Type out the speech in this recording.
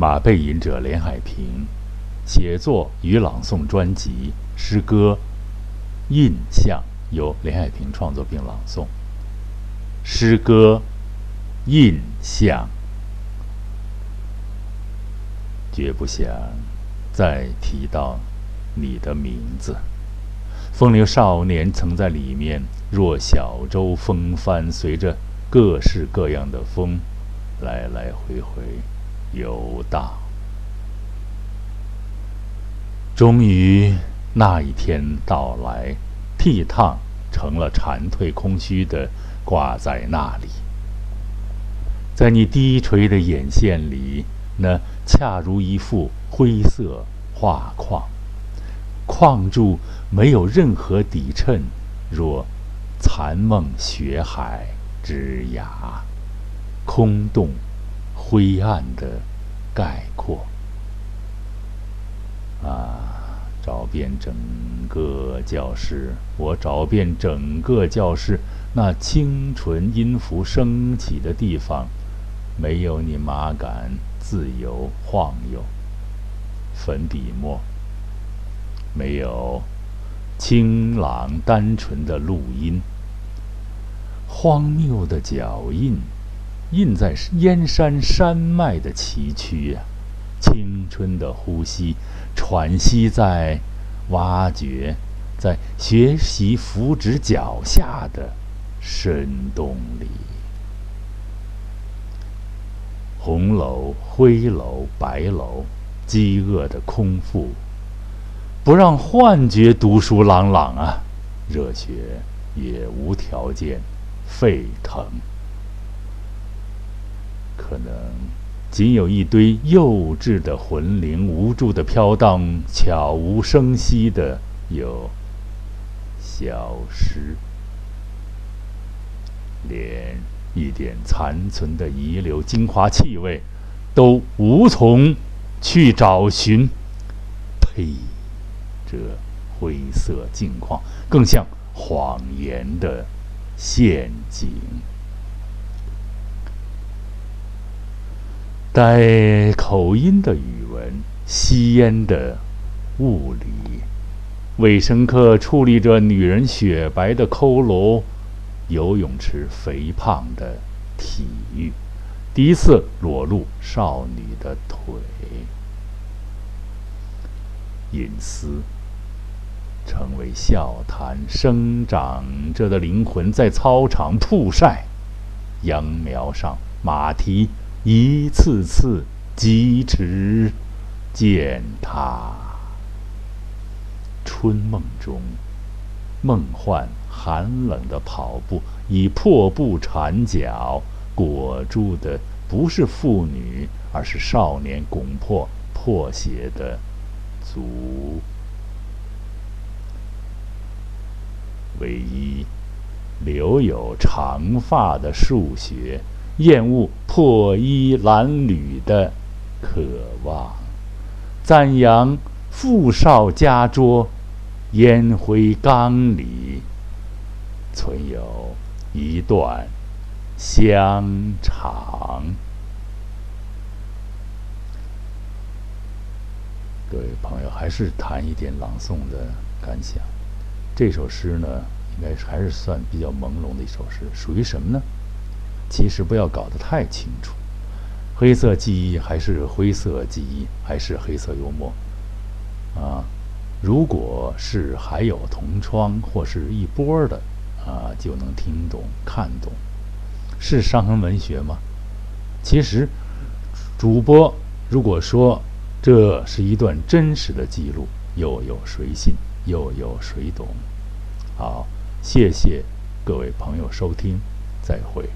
马背吟者连海平写作与朗诵专辑诗歌《印象》，由连海平创作并朗诵。诗歌《印象》，绝不想再提到你的名字。风流少年曾在里面，若小舟风帆，随着各式各样的风，来来回回游荡。终于那一天到来，倜傥成了蝉蜕空虚的，挂在那里。在你低垂的眼线里，那恰如一幅灰色画框。框住，没有任何底衬，若残梦雪海之涯，空洞、灰暗的概括。啊，找遍整个教室，我找遍整个教室，那清纯音符升起的地方，没有你马杆自由晃悠，粉笔墨。没有清朗单纯的录音，荒谬的脚印，印在燕山山脉的崎岖呀；青春的呼吸，喘息在挖掘，在学习扶植脚下的深洞里。红楼、灰楼、白楼，饥饿的空腹。不让幻觉读书朗朗啊，热血也无条件沸腾。可能仅有一堆幼稚的魂灵，无助的飘荡，悄无声息的又消失，连一点残存的遗留精华气味都无从去找寻。呸！这灰色境况，更像谎言的陷阱。带口音的语文，吸烟的物理，卫生课处理着女人雪白的骷髅，游泳池肥胖的体育，第一次裸露少女的腿，隐私。成为笑谈，生长着的灵魂在操场曝晒，秧苗上马蹄一次次疾驰践踏。春梦中，梦幻寒冷的跑步，以破布缠脚裹住的不是妇女，而是少年拱破破鞋的足。唯一留有长发的数学，厌恶破衣褴褛的渴望，赞扬富少家桌，烟灰缸里存有一段香肠。各位朋友，还是谈一点朗诵的感想。这首诗呢，应该还是算比较朦胧的一首诗，属于什么呢？其实不要搞得太清楚，黑色记忆还是灰色记忆，还是黑色幽默啊。如果是还有同窗或是一波的啊，就能听懂看懂，是伤痕文学吗？其实，主播如果说这是一段真实的记录，又有谁信？又有谁懂？好，谢谢各位朋友收听，再会。